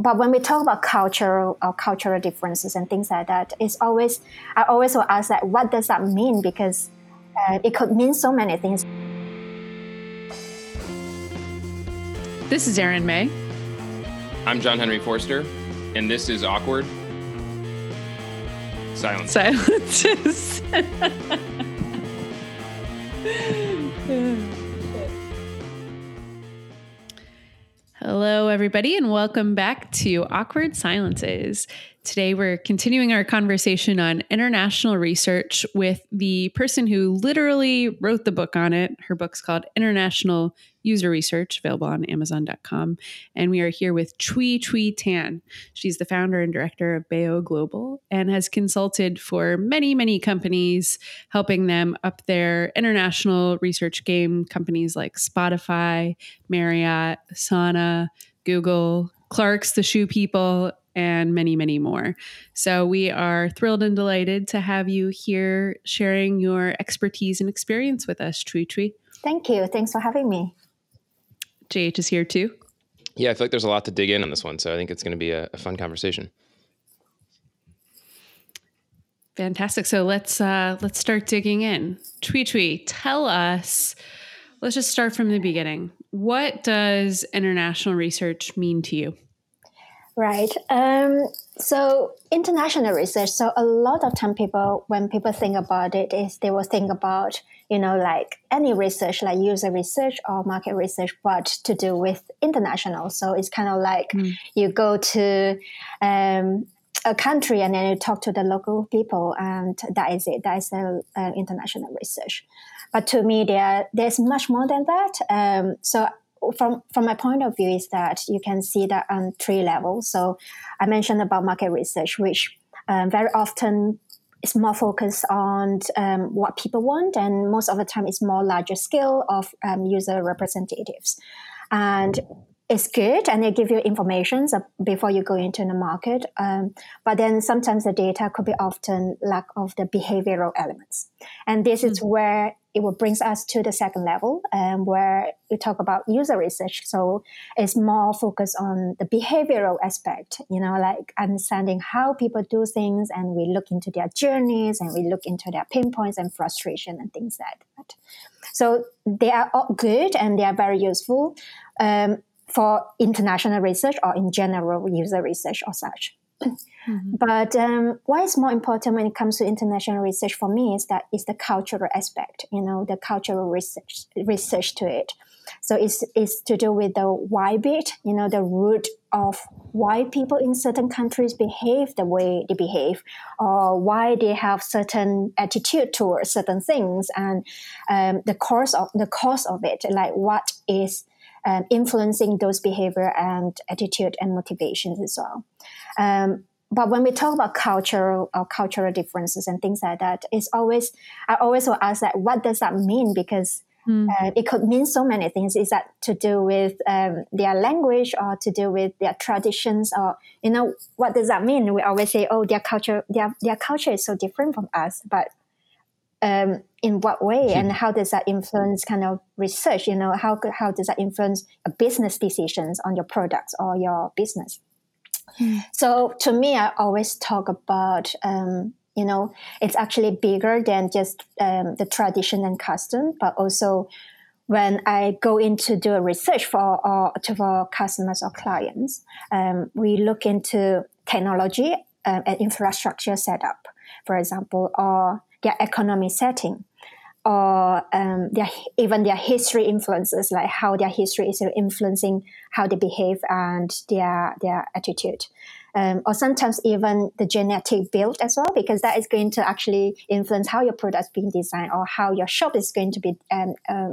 but when we talk about cultural or cultural differences and things like that, it's always I always will ask that what does that mean because uh, it could mean so many things. This is Erin May. I'm John Henry Forster, and this is Awkward Silence. Silences. Hello, everybody, and welcome back to Awkward Silences. Today, we're continuing our conversation on international research with the person who literally wrote the book on it. Her book's called International User Research, available on Amazon.com. And we are here with Chui Chui Tan. She's the founder and director of Bamboo Global and has consulted for many, many companies, helping them up their international research game. Companies like Spotify, Marriott, Asana, Google, Clarks, the shoe people, and many, many more. So we are thrilled and delighted to have you here sharing your expertise and experience with us, Chui Chui. Thank you. Thanks for having me. JH is here too. Yeah, I feel like there's a lot to dig in on this one, so I think it's going to be a, a fun conversation. Fantastic. So let's uh, let's start digging in. Chui Chui, tell us. Let's just start from the beginning. What does international research mean to you? Right. Um, so international research. So a lot of time, people when people think about it, is they will think about you know like any research, like user research or market research, but to do with international. So it's kind of like mm. you go to um, a country and then you talk to the local people, and that is it. That is a, a international research. But to me, there there's much more than that. Um, so from from my point of view is that you can see that on three levels. So I mentioned about market research, which um, very often is more focused on um, what people want, and most of the time it's more larger scale of um, user representatives, and it's good and they give you information before you go into the market. Um, but then sometimes the data could be often lack of the behavioral elements, and this mm-hmm. is where it will brings us to the second level um, where we talk about user research so it's more focused on the behavioral aspect you know like understanding how people do things and we look into their journeys and we look into their pain points and frustration and things like that so they are all good and they are very useful um, for international research or in general user research or such Mm-hmm. But um, what is more important when it comes to international research for me is that it's the cultural aspect, you know, the cultural research research to it. So it's, it's to do with the why bit, you know, the root of why people in certain countries behave the way they behave, or why they have certain attitude towards certain things, and um, the cause of the cause of it, like what is um, influencing those behavior and attitude and motivations as well. Um, but when we talk about cultural or cultural differences and things like that, it's always I always will ask that what does that mean because mm. uh, it could mean so many things. Is that to do with um, their language or to do with their traditions or you know what does that mean? We always say, oh, their culture, their their culture is so different from us, but um, in what way and how does that influence kind of research? You know, how how does that influence business decisions on your products or your business? Mm. So to me, I always talk about, um, you know, it's actually bigger than just um, the tradition and custom, but also when I go in to do a research for our, to for customers or clients, um, we look into technology um, and infrastructure setup, for example, or their economy setting or um, their even their history influences, like how their history is influencing how they behave and their their attitude. Um, or sometimes even the genetic build as well, because that is going to actually influence how your product is being designed or how your shop is going to be um, uh,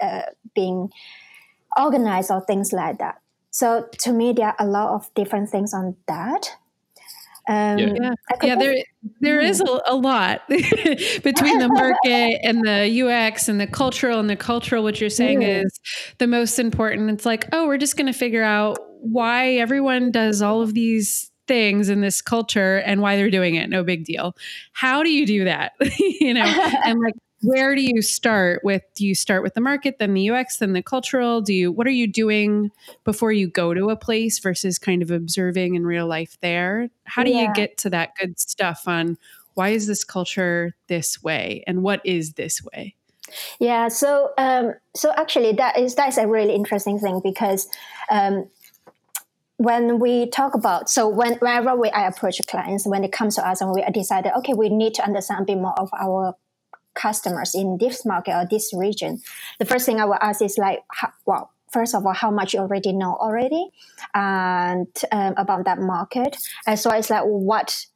uh, being organized or things like that. So to me, there are a lot of different things on that. Um, yeah, yeah, there there is a, a lot between the market and the UX and the cultural and the cultural. What you're saying mm. is the most important. It's like, oh, we're just going to figure out why everyone does all of these things in this culture and why they're doing it. No big deal. How do you do that? you know, and like where do you start with do you start with the market then the ux then the cultural? Do you what are you doing before you go to a place versus kind of observing in real life there? How do yeah. you get to that good stuff on why is this culture this way and what is this way? Yeah so um, so actually that is that's a really interesting thing because um, when we talk about so when, whenever we I approach clients when it comes to us and we decided okay we need to understand a bit more of our customers in this market or this region the first thing I will ask is like how, well first of all how much you already know already and um, about that market and so it's like what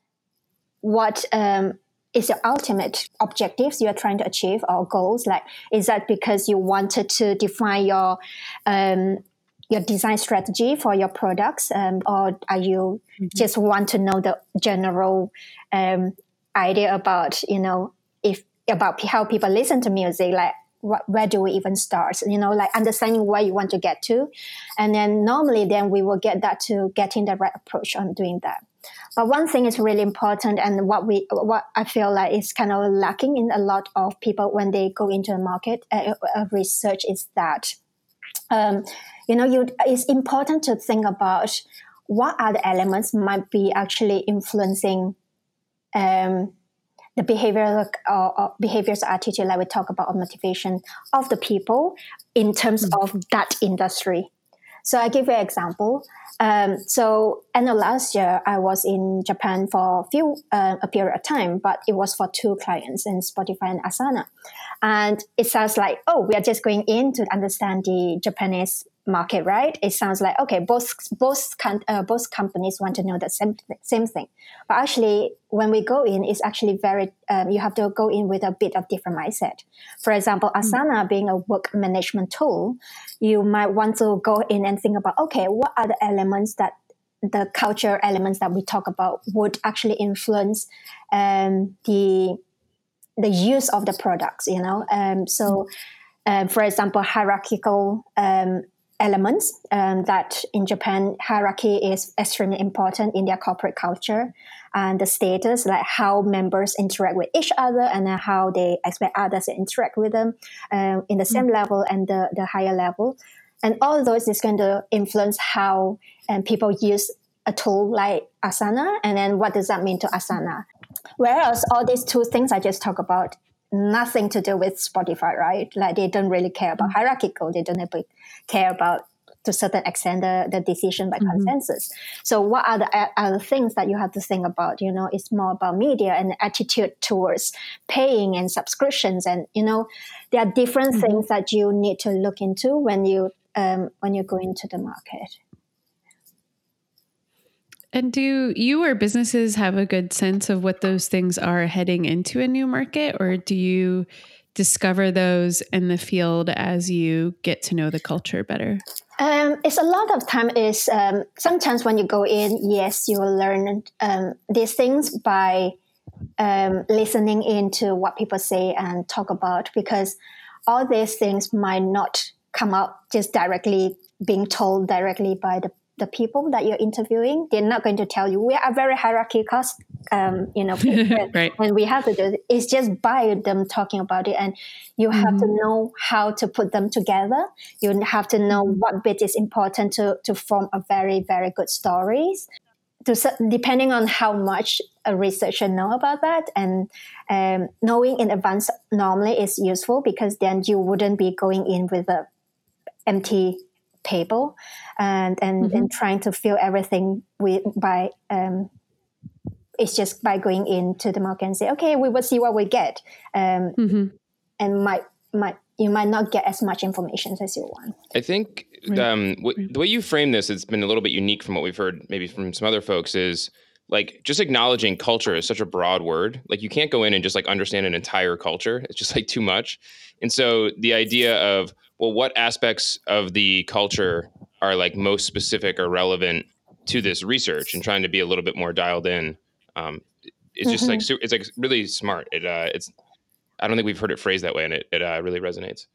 what um, is your ultimate objectives you're trying to achieve or goals like is that because you wanted to define your um, your design strategy for your products, um, or are you mm-hmm. just want to know the general um, idea about you know about how people listen to music, like where do we even start? You know, like understanding where you want to get to, and then normally then we will get that to getting the right approach on doing that. But one thing is really important, and what we what I feel like is kind of lacking in a lot of people when they go into the market uh, uh, research is that. Um, you know, you, it's important to think about what other elements might be actually influencing um, the behavioral or, or behaviors attitude like we talk about or motivation of the people in terms mm-hmm. of that industry. So i give you an example. Um, so end of last year i was in japan for a few uh, a period of time but it was for two clients in spotify and asana and it sounds like oh we are just going in to understand the japanese market, right? It sounds like okay, both both uh, both companies want to know the same same thing, but actually, when we go in, it's actually very um, you have to go in with a bit of different mindset. For example, hmm. Asana mm-hmm. being a work management tool, you might want to go in and think about okay, what are the elements that the culture elements that we talk about would actually influence um, the the use of the products, you know. Um, so, uh, for example, hierarchical um, elements um, that in Japan hierarchy is extremely important in their corporate culture and the status like how members interact with each other and how they expect others to interact with them um, in the same mm-hmm. level and the, the higher level and all of those is going to influence how um, people use a tool like asana and then what does that mean to asana whereas all these two things i just talked about nothing to do with Spotify, right? Like they don't really care about mm. hierarchical. They don't care about to a certain extent the, the decision by mm-hmm. consensus. So what are the other things that you have to think about? You know, it's more about media and attitude towards paying and subscriptions, and you know, there are different mm-hmm. things that you need to look into when you um, when you go into the market. And do you or businesses have a good sense of what those things are heading into a new market, or do you discover those in the field as you get to know the culture better? Um, it's a lot of time. Is um, sometimes when you go in, yes, you will learn um, these things by um, listening into what people say and talk about, because all these things might not come out just directly being told directly by the the people that you're interviewing, they're not going to tell you we are very hierarchical, um, you know, right. and we have to do it. It's just by them talking about it, and you have mm-hmm. to know how to put them together. You have to know mm-hmm. what bit is important to to form a very very good stories. To, depending on how much a researcher know about that, and um, knowing in advance normally is useful because then you wouldn't be going in with a empty table and and, mm-hmm. and trying to fill everything with by um, it's just by going into the market and say okay we will see what we get um, mm-hmm. and might might you might not get as much information as you want. I think um, w- the way you frame this it's been a little bit unique from what we've heard maybe from some other folks is like just acknowledging culture is such a broad word. Like you can't go in and just like understand an entire culture. It's just like too much. And so the idea of well, what aspects of the culture are like most specific or relevant to this research and trying to be a little bit more dialed in. Um, it's just mm-hmm. like it's like really smart. It uh, it's I don't think we've heard it phrased that way, and it it uh, really resonates.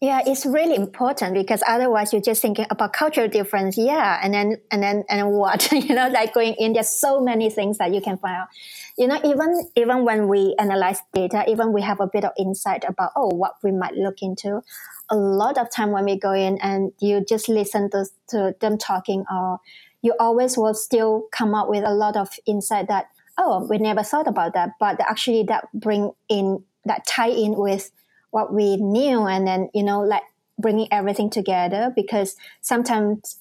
Yeah, it's really important because otherwise you're just thinking about cultural difference. Yeah, and then and then and then what? you know, like going in, there's so many things that you can find out. You know, even even when we analyze data, even we have a bit of insight about oh what we might look into. A lot of time when we go in and you just listen to, to them talking, or you always will still come up with a lot of insight that oh we never thought about that, but actually that bring in that tie in with what we knew and then you know like bringing everything together because sometimes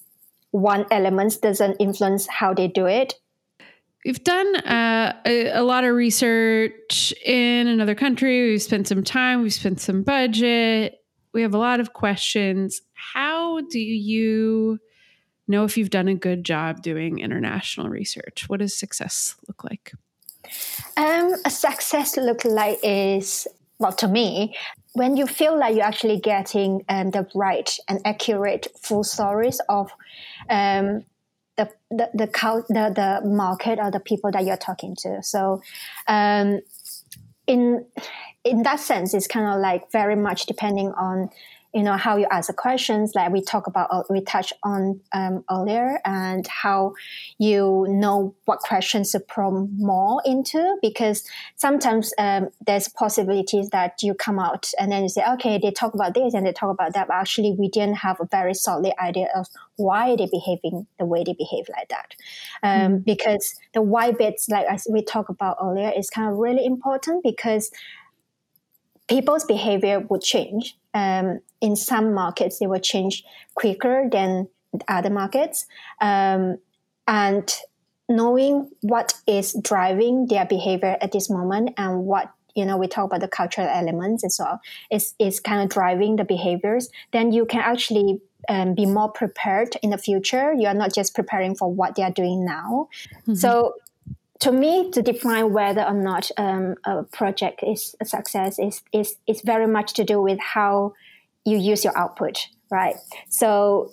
one element doesn't influence how they do it We've done uh, a, a, lot of research in another country. We've spent some time, we've spent some budget. We have a lot of questions. How do you know if you've done a good job doing international research? What does success look like? Um, a success look like is well to me when you feel like you're actually getting um, the right and accurate full stories of um, the, the, the, the, the market or the people that you're talking to. So, um, in, in that sense, it's kind of like very much depending on you know how you ask the questions like we talk about uh, we touched on um, earlier and how you know what questions to probe more into because sometimes um, there's possibilities that you come out and then you say okay they talk about this and they talk about that but actually we didn't have a very solid idea of why they're behaving the way they behave like that um, mm. because the why bits like as we talked about earlier is kind of really important because people's behavior would change. Um, in some markets, they will change quicker than other markets. Um, and knowing what is driving their behavior at this moment and what you know we talk about the cultural elements as well is is kind of driving the behaviors then you can actually um, be more prepared in the future you are not just preparing for what they are doing now mm-hmm. so to me, to define whether or not um, a project is a success is, is, is very much to do with how you use your output, right? So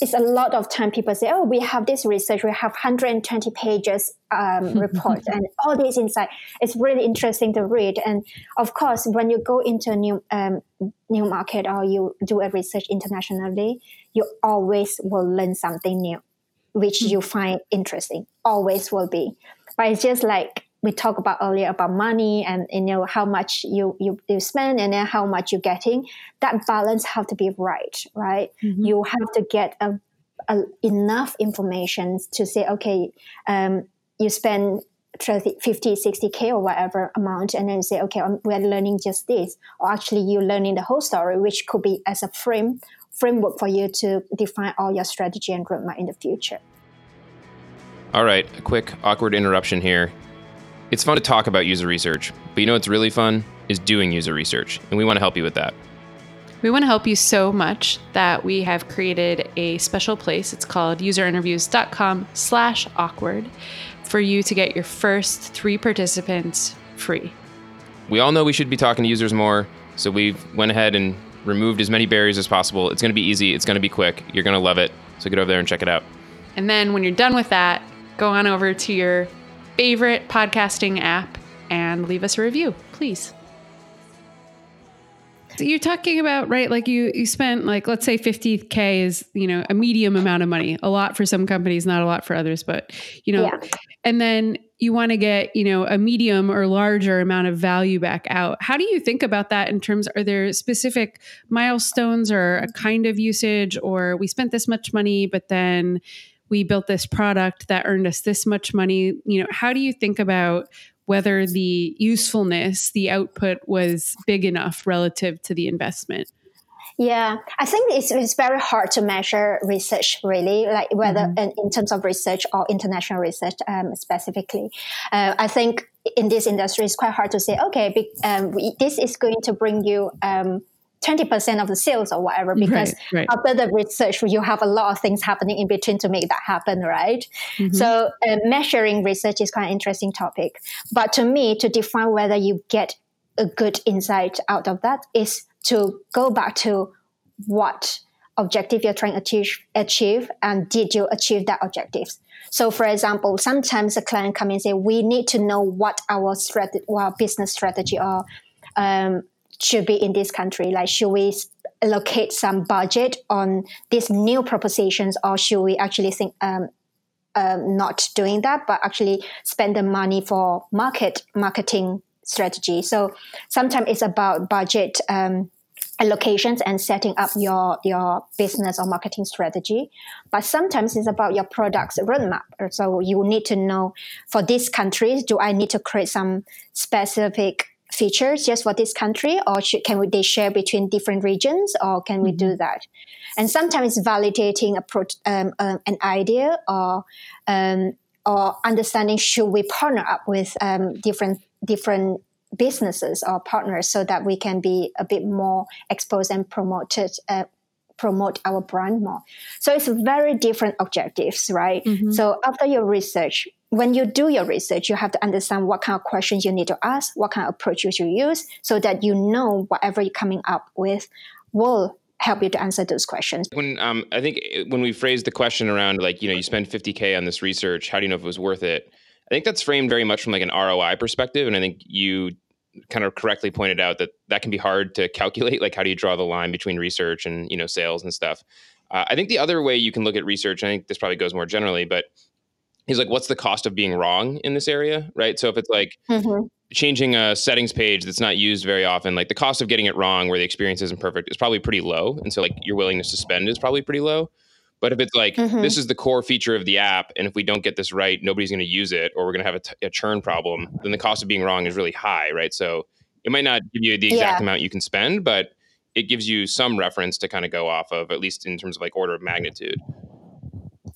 it's a lot of time people say, oh, we have this research, we have 120 pages um, report and all this insight. It's really interesting to read. And of course, when you go into a new, um, new market or you do a research internationally, you always will learn something new which you find interesting always will be. But it's just like we talked about earlier about money and you know how much you you, you spend and then how much you're getting. That balance have to be right right? Mm-hmm. you have to get a, a, enough information to say okay um, you spend 30, 50 60k or whatever amount and then say okay we're learning just this. Or actually you're learning the whole story which could be as a frame framework for you to define all your strategy and roadmap in the future. All right, a quick awkward interruption here. It's fun to talk about user research, but you know what's really fun is doing user research, and we want to help you with that. We want to help you so much that we have created a special place. It's called userinterviews.com slash awkward for you to get your first three participants free. We all know we should be talking to users more, so we went ahead and removed as many barriers as possible. It's going to be easy. It's going to be quick. You're going to love it. So get over there and check it out. And then when you're done with that, go on over to your favorite podcasting app and leave us a review, please. So you're talking about right like you you spent like let's say 50k is you know a medium amount of money a lot for some companies not a lot for others but you know yeah. and then you want to get you know a medium or larger amount of value back out. How do you think about that in terms are there specific milestones or a kind of usage or we spent this much money but then we built this product that earned us this much money? You know how do you think about whether the usefulness the output was big enough relative to the investment yeah, I think it's, it's very hard to measure research really, like whether mm-hmm. in, in, terms of research or international research um, specifically. Uh, I think in this industry, it's quite hard to say, okay, um, we, this is going to bring you. Um, 20% of the sales or whatever because right, right. after the research you have a lot of things happening in between to make that happen right mm-hmm. so uh, measuring research is quite an interesting topic but to me to define whether you get a good insight out of that is to go back to what objective you're trying to achieve, achieve and did you achieve that objective. So for example sometimes a client come and say we need to know what our strategy our business strategy or um, should be in this country. Like should we allocate some budget on these new propositions, or should we actually think um, um, not doing that, but actually spend the money for market marketing strategy? So sometimes it's about budget um, allocations and setting up your your business or marketing strategy. But sometimes it's about your product's roadmap. So you need to know for these countries do i need to create some specific features just for this country? Or should, can we, they share between different regions? Or can we do mm-hmm. that? And sometimes validating a pro, um, um, an idea or um, or understanding should we partner up with um, different different businesses or partners so that we can be a bit more exposed and promoted uh, promote our brand more so it's very different objectives right mm-hmm. so after your research when you do your research you have to understand what kind of questions you need to ask what kind of approach you should use so that you know whatever you're coming up with will help you to answer those questions. When um, I think uh, when we phrased the question around like you know you spend 50k on this research, how do you know if it was worth it? I think that's framed very much from like an ROI perspective, and I think you kind of correctly pointed out that that can be hard to calculate. Like, how do you draw the line between research and you know sales and stuff? Uh, I think the other way you can look at research, I think this probably goes more generally, but is like, what's the cost of being wrong in this area, right? So if it's like mm-hmm. changing a settings page that's not used very often, like the cost of getting it wrong where the experience isn't perfect is probably pretty low, and so like your willingness to spend is probably pretty low. But if it's like mm-hmm. this is the core feature of the app, and if we don't get this right, nobody's going to use it, or we're going to have a, t- a churn problem, then the cost of being wrong is really high, right? So it might not give you the exact yeah. amount you can spend, but it gives you some reference to kind of go off of, at least in terms of like order of magnitude.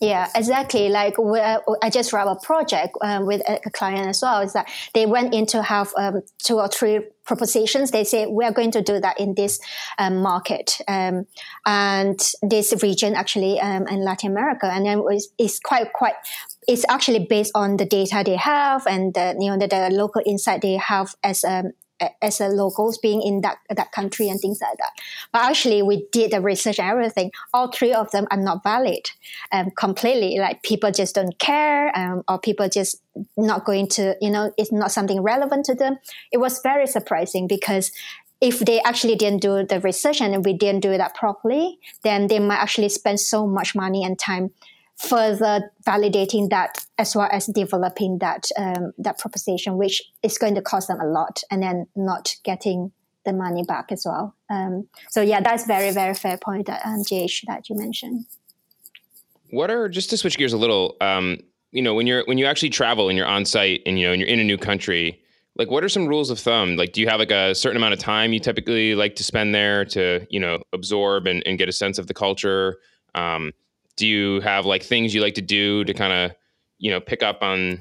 Yeah, exactly. Like uh, I just wrote a project um, with a client as well. Is that they went in to have um, two or three propositions. They say we are going to do that in this um, market um, and this region, actually, um, in Latin America. And then it's, it's quite quite. It's actually based on the data they have and the, you know the, the local insight they have as um, as a locals being in that that country and things like that. But actually, we did the research and everything. All three of them are not valid um, completely. Like people just don't care, um, or people just not going to, you know, it's not something relevant to them. It was very surprising because if they actually didn't do the research and we didn't do that properly, then they might actually spend so much money and time further validating that as well as developing that um, that proposition, which is going to cost them a lot, and then not getting the money back as well. Um, so yeah, that's very very fair point that um, JH that you mentioned. What are just to switch gears a little? Um, you know, when you're when you actually travel and you're on site and you know and you're in a new country, like what are some rules of thumb? Like, do you have like a certain amount of time you typically like to spend there to you know absorb and, and get a sense of the culture? Um, do you have like things you like to do to kind of you know pick up on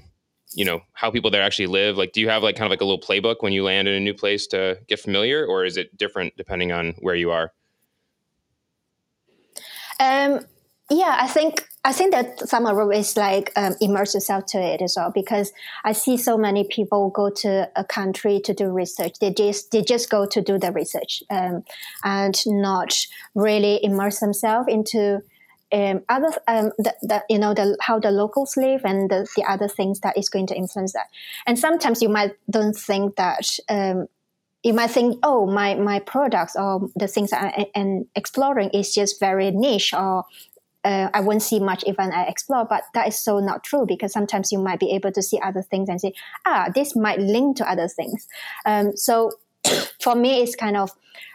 you know how people there actually live? Like do you have like kind of like a little playbook when you land in a new place to get familiar or is it different depending on where you are? Um yeah i think i think that some Summer is like um, immerse yourself to it as well because i see so many people go to a country to do research. They just they just go to do the research um, and not really immerse themselves into um, other um, you know the how the locals live and the, the other things that is going to influence that and sometimes you might don't think that um, you might think oh my my products or the things I am exploring is just very niche or uh, I won't see much even I explore, but that is so not true because sometimes you might be able to see other things and say, ah, this might link to other things. Um, so for me, it's kind of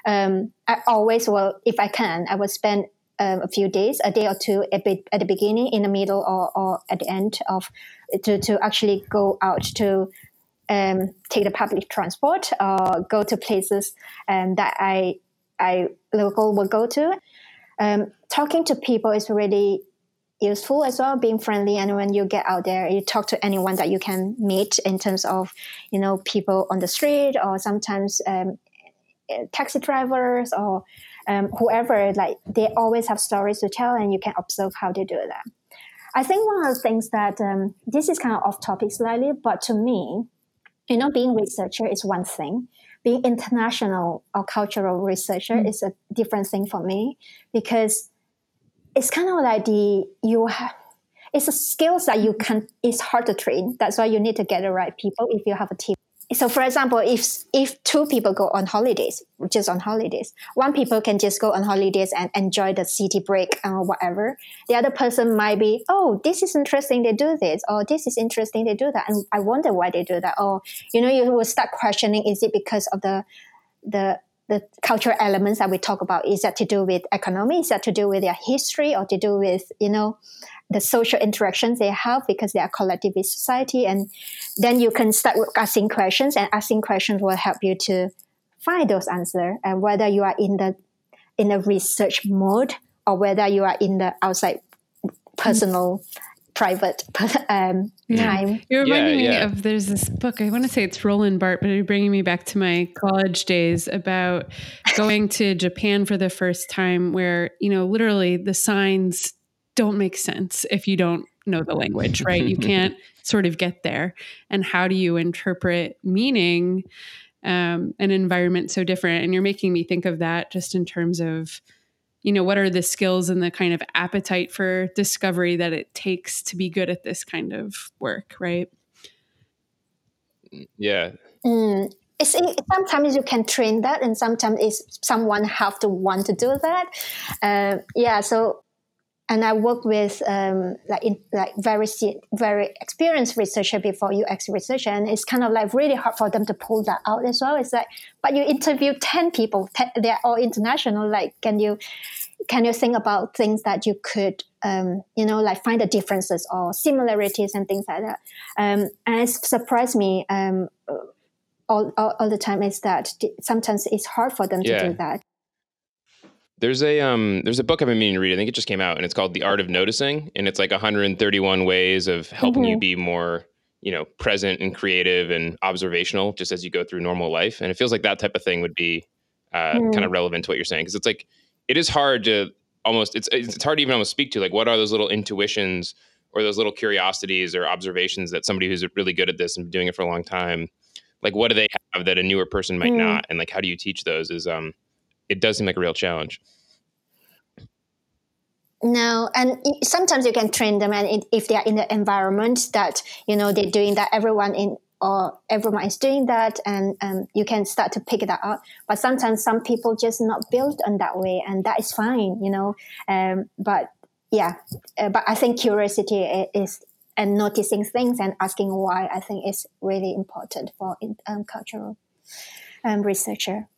um, I always will, if I can, I will spend um, a few days, a day or two at, at the beginning, in the middle, or, or at the end of to, to actually go out to um, take the public transport or go to places um, that I I local will go to. Um, talking to people is really useful as well being friendly and when you get out there you talk to anyone that you can meet in terms of you know people on the street or sometimes um, taxi drivers or um, whoever, like they always have stories to tell, and you can observe how they do that. I think one of the things that um, this is kind of off topic slightly, but to me, you know, being researcher is one thing. Being international or cultural researcher mm. is a different thing for me because it's kind of like the you have it's a skills that you can it's hard to train. That's why you need to get the right people if you have a team so for example if if two people go on holidays just on holidays one people can just go on holidays and enjoy the city break or whatever. The other person might be oh this is interesting they do this or this is interesting they do that and i wonder why they do that. Or you know you will start questioning is it because of the the the cultural elements that we talk about? Is that to do with economy? Is that to do with their history? Or to do with you know the social interactions they have because they are collectivist society and then you can start asking questions and asking questions will help you to find those answers and whether you are in the in a research mode or whether you are in the outside personal mm. private um, yeah. time. You're reminding yeah, yeah. me of there's this book. I want to say it's Roland Barthes, but you're bringing me back to my college days about going to Japan for the first time, where you know literally the signs don't make sense if you don't know the language, right? you can't sort of get there. And how do you interpret meaning, um, an environment so different? And you're making me think of that just in terms of, you know, what are the skills and the kind of appetite for discovery that it takes to be good at this kind of work, right? Yeah. Mm, it's, it, sometimes you can train that, and sometimes it's someone have to want to do that. Uh, yeah, so and I work with um, like in, like very very experienced researcher before UX researcher, and it's kind of like really hard for them to pull that out as well. It's like, but you interview ten people, ten, they're all international. Like, can you can you think about things that you could um, you know like find the differences or similarities and things like that? Um, and it surprised me. Um, all, all, all, the time is that sometimes it's hard for them yeah. to do that. There's a um there's a book I've been meaning to read. I think it just came out, and it's called The Art of Noticing, and it's like 131 ways of helping mm-hmm. you be more you know present and creative and observational just as you go through normal life. And it feels like that type of thing would be uh, mm. kind of relevant to what you're saying because it's like it is hard to almost it's it's hard to even almost speak to like what are those little intuitions or those little curiosities or observations that somebody who's really good at this and doing it for a long time like what do they have that a newer person might mm. not and like how do you teach those is um it does seem like a real challenge. No, and sometimes you can train them, and if they are in the environment that you know they're doing that, everyone in or everyone is doing that, and um, you can start to pick that up. But sometimes some people just not built on that way, and that is fine, you know. Um, but yeah, uh, but I think curiosity is and noticing things and asking why. I think is really important for um, cultural um, researcher.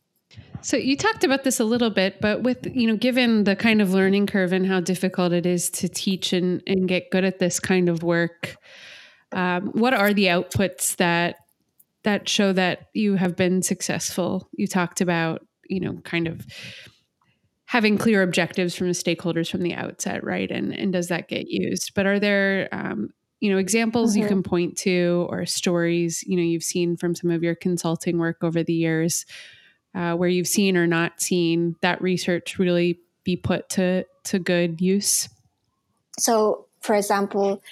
So you talked about this a little bit, but with you know, given the kind of learning curve and how difficult it is to teach and, and get good at this kind of work, um, what are the outputs that that show that you have been successful? You talked about you know, kind of having clear objectives from the stakeholders from the outset, right? And and does that get used? But are there um, you know examples mm-hmm. you can point to or stories you know you've seen from some of your consulting work over the years uh, where you've seen or not seen that research really be put to to good use? So, for example,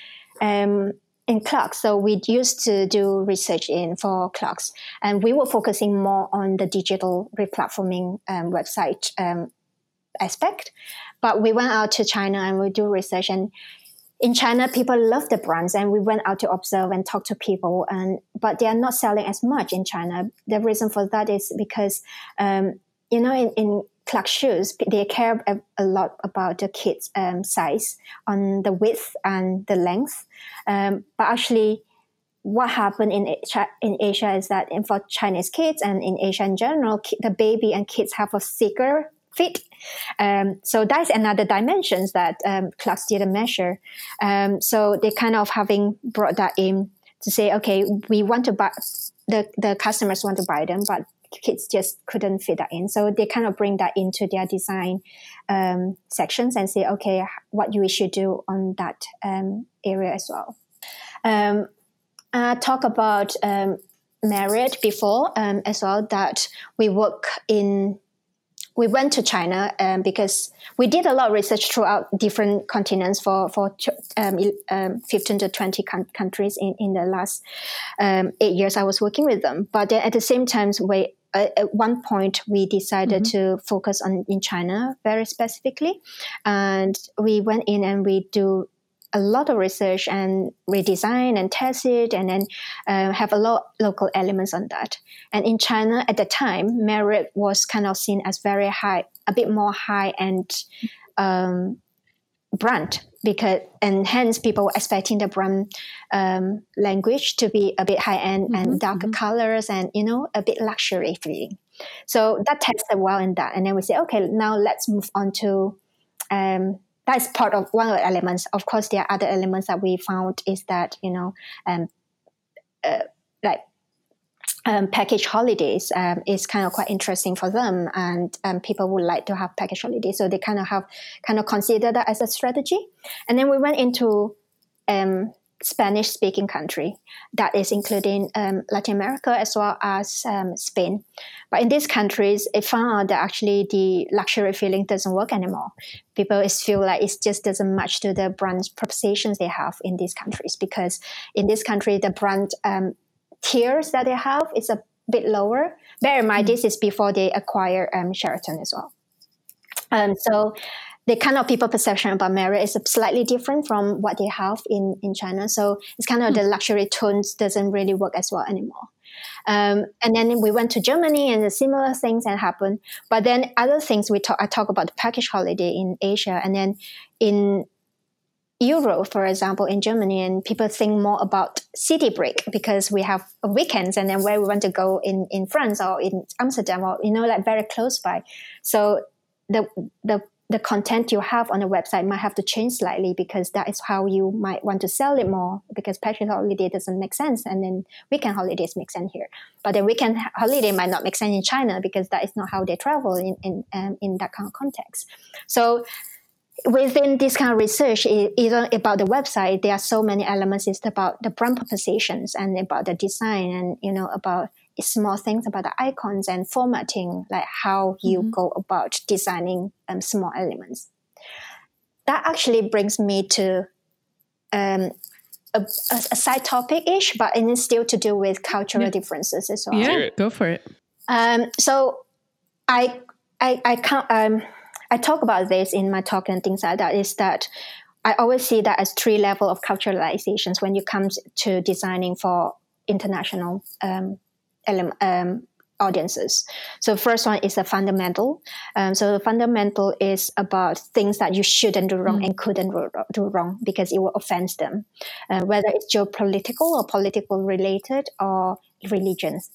um, in Clarks, so we used to do research in for Clarks, and we were focusing more on the digital replatforming um, website um, aspect. But we went out to China and we do research, and in China, people love the brands, and we went out to observe and talk to people. And but they are not selling as much in China. The reason for that is because, um, you know, in, in Clark shoes, they care a, a lot about the kids' um, size on the width and the length. Um, but actually, what happened in in Asia is that for Chinese kids and in Asia in general, the baby and kids have a thicker fit. Um, so that's another dimensions that um, Clarks didn't measure. Um, so they kind of having brought that in to say, okay, we want to buy the the customers want to buy them, but kids just couldn't fit that in. So they kind of bring that into their design um, sections and say, okay, what we should do on that um, area as well. Um, I talk about um, Marriott before as well that we work in we went to China um, because we did a lot of research throughout different continents for for um, um, 15 to 20 countries in, in the last um, eight years I was working with them. But then at the same time, we uh, at one point we decided mm-hmm. to focus on in China very specifically, and we went in and we do a lot of research and redesign and test it, and then uh, have a lot local elements on that. And in China at the time, Marriott was kind of seen as very high, a bit more high end um, brand because and hence people were expecting the brand um, language to be a bit high end mm-hmm, and darker mm-hmm. colors and you know a bit luxury feeling. So that tested well in that, and then we say, okay, now let's move on to um, that's part of one of the elements. Of course, there are other elements that we found is that you know, um, uh, like um, package holidays um, is kind of quite interesting for them, and um, people would like to have package holidays, so they kind of have kind of consider that as a strategy. And then we went into um, Spanish speaking country that is including um, Latin America as well as um, Spain. But in these countries, it found out that actually the luxury feeling doesn't work anymore. People is feel like it just doesn't match to the brand propositions they have in these countries because in this country the brand um, tiers that they have is a bit lower. Bear in mind, mm-hmm. this is before they acquire um, Sheraton as well. Um, so the kind of people perception about Marriott is slightly different from what they have in, in China. So it's kind of mm-hmm. the luxury tones doesn't really work as well anymore. Um, and then we went to Germany and the similar things had happened. But then other things we talk, I talk about the package holiday in Asia and then in Euro, for example, in Germany, and people think more about city break because we have weekends and then where we want to go in, in France or in Amsterdam or, you know, like very close by. So the, the, the content you have on the website might have to change slightly because that is how you might want to sell it more because package holiday doesn't make sense and then weekend holidays make sense here. But the weekend holiday might not make sense in China because that is not how they travel in, in, um, in that kind of context. So within this kind of research, even about the website, there are so many elements. It's about the brand propositions and about the design and, you know, about small things about the icons and formatting, like how you mm-hmm. go about designing um, small elements. That actually brings me to um, a, a, side topic ish, but it is still to do with cultural yeah. differences as well. Yeah, go for it. Um, so I, I, I can't, um, I talk about this in my talk and things like that is that I always see that as three level of culturalizations when you come to designing for international um, um, audiences. So first one is the fundamental. Um, so the fundamental is about things that you shouldn't do wrong mm. and couldn't do wrong because it will offend them, uh, whether it's geopolitical or political related or religions.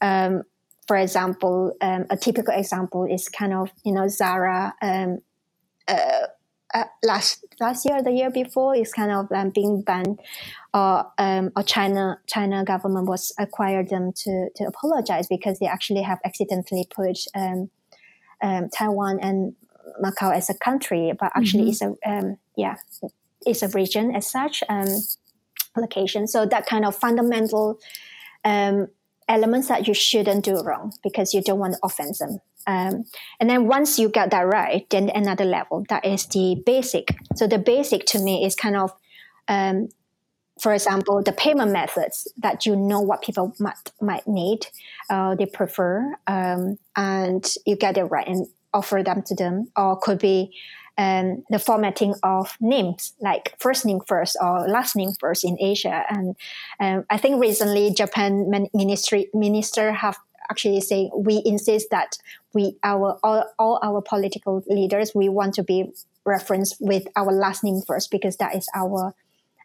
Um, for example, um, a typical example is kind of you know Zara. Um, uh, uh, last last year, the year before, is kind of um, being banned, or um, or China China government was acquired them to to apologize because they actually have accidentally put um, um, Taiwan and Macau as a country, but actually mm-hmm. it's a um, yeah it's a region as such um, location. So that kind of fundamental um, elements that you shouldn't do wrong because you don't want to offend them. Um, and then once you get that right, then another level that is the basic. So the basic to me is kind of, um, for example, the payment methods that you know what people might might need, uh, they prefer, um, and you get it right and offer them to them, or could be um, the formatting of names, like first name first or last name first in Asia. And um, I think recently Japan ministry minister have actually say we insist that we our all, all our political leaders we want to be referenced with our last name first because that is our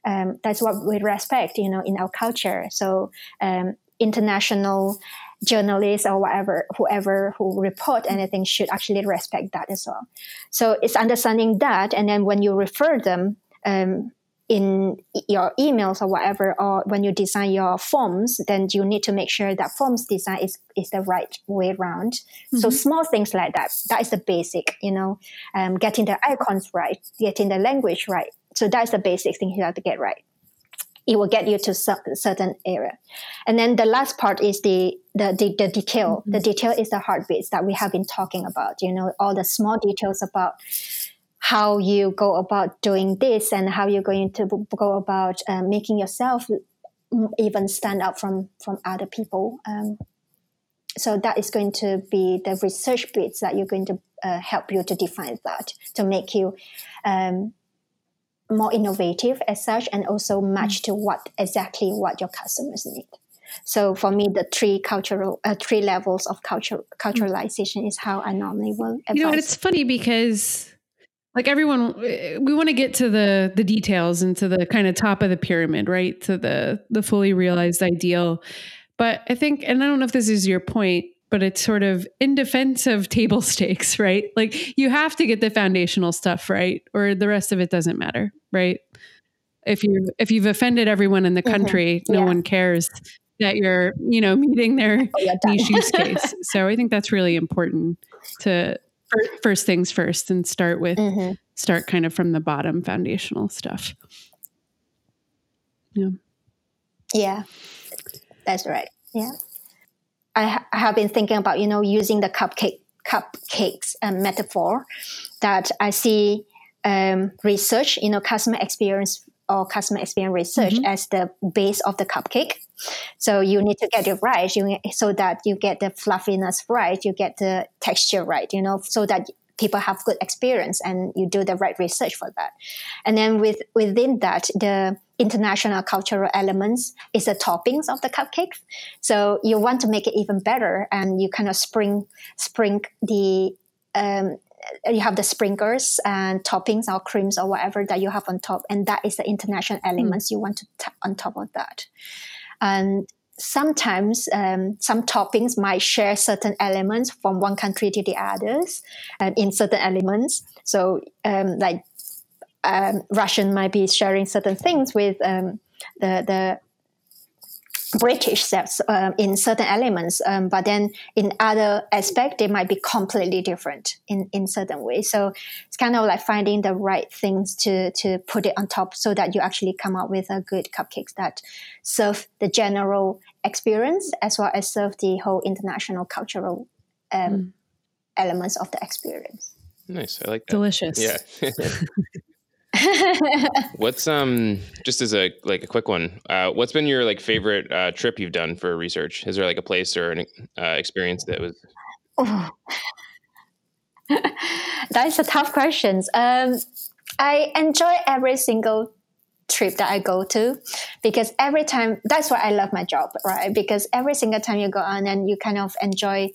um, that's what we respect you know in our culture so um, international journalists or whatever, whoever who report anything should actually respect that as well. So it's understanding that, and then when you refer them um, in your emails or whatever, or when you design your forms, then you need to make sure that forms design is, is the right way around. Mm-hmm. So small things like that, that is the basic, you know, um, getting the icons right, getting the language right. So that's the basic thing you have to get right it will get you to certain area. And then the last part is the the, the, the detail. Mm-hmm. The detail is the heartbeats that we have been talking about. You know, all the small details about how you go about doing this and how you're going to go about uh, making yourself even stand out from from other people. Um, so that is going to be the research bits that you're going to uh, help you to define that to make you um, more innovative as such and also match to what exactly what your customers need. So for me the three cultural uh, three levels of culture culturalization is how i normally will advise. you know it's funny because like everyone we want to get to the the details and to the kind of top of the pyramid right? To the the fully realized ideal. But i think and i don't know if this is your point but it's sort of in defense of table stakes right like you have to get the foundational stuff right or the rest of it doesn't matter right if you if you've offended everyone in the mm-hmm. country mm-hmm. no yeah. one cares that you're you know meeting their oh, niche use case so i think that's really important to first things first and start with mm-hmm. start kind of from the bottom foundational stuff yeah yeah that's right yeah I, ha- I have been thinking about you know using the cupcake cupcakes um, metaphor that i see um, research you know customer experience or customer experience research mm-hmm. as the base of the cupcake. So you need to get it right, you, so that you get the fluffiness right, you get the texture right, you know, so that people have good experience and you do the right research for that. And then with within that, the international cultural elements is the toppings of the cupcake. So you want to make it even better, and you kind of spring spring the um, you have the sprinkles and toppings or creams or whatever that you have on top, and that is the international hmm. elements mm. you want to t- on top of that. And sometimes um, some toppings might share certain elements from one country to the others um, in certain elements. So, um, like um, Russian might be sharing certain things with um, the the British sets uh, in certain elements, um, but then in other aspects they might be completely different in, in certain ways. So it's kind of like finding the right things to to put it on top so that you actually come up with a good cupcakes that serve the general experience as well as serve the whole international cultural um, mm. elements of the experience. Nice, I like that. Delicious. Yeah. what's um just as a like a quick one uh what's been your like favorite uh trip you've done for research? Is there like a place or an uh, experience that was oh. that is a tough question um i enjoy every single trip that i go to because every time that's why i love my job right? Because every single time you go on and you kind of enjoy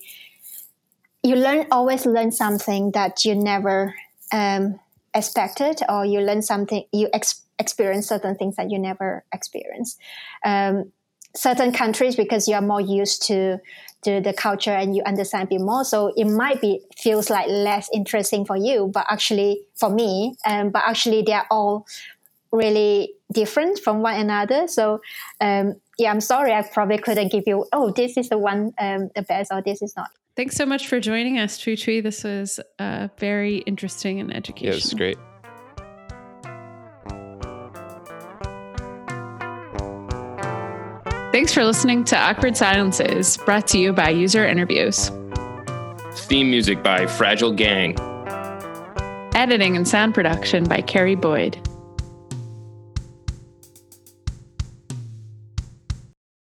you learn always learn something that you never um expected or you learn something you ex- experience certain things that you never experienced. Um, certain countries because you are more used to to the culture and you understand a bit more so it might be feels like less interesting for you but actually for me um, but actually they're all really different from one another. So um, yeah i'm sorry i probably couldn't give you oh this is the one um, the best or this is not Thanks so much for joining us, Tree Tree. This was uh, very interesting and educational. Yeah, it was great. Thanks for listening to Awkward Silences, brought to you by User Interviews. Theme music by Fragile Gang. Editing and sound production by Carrie Boyd.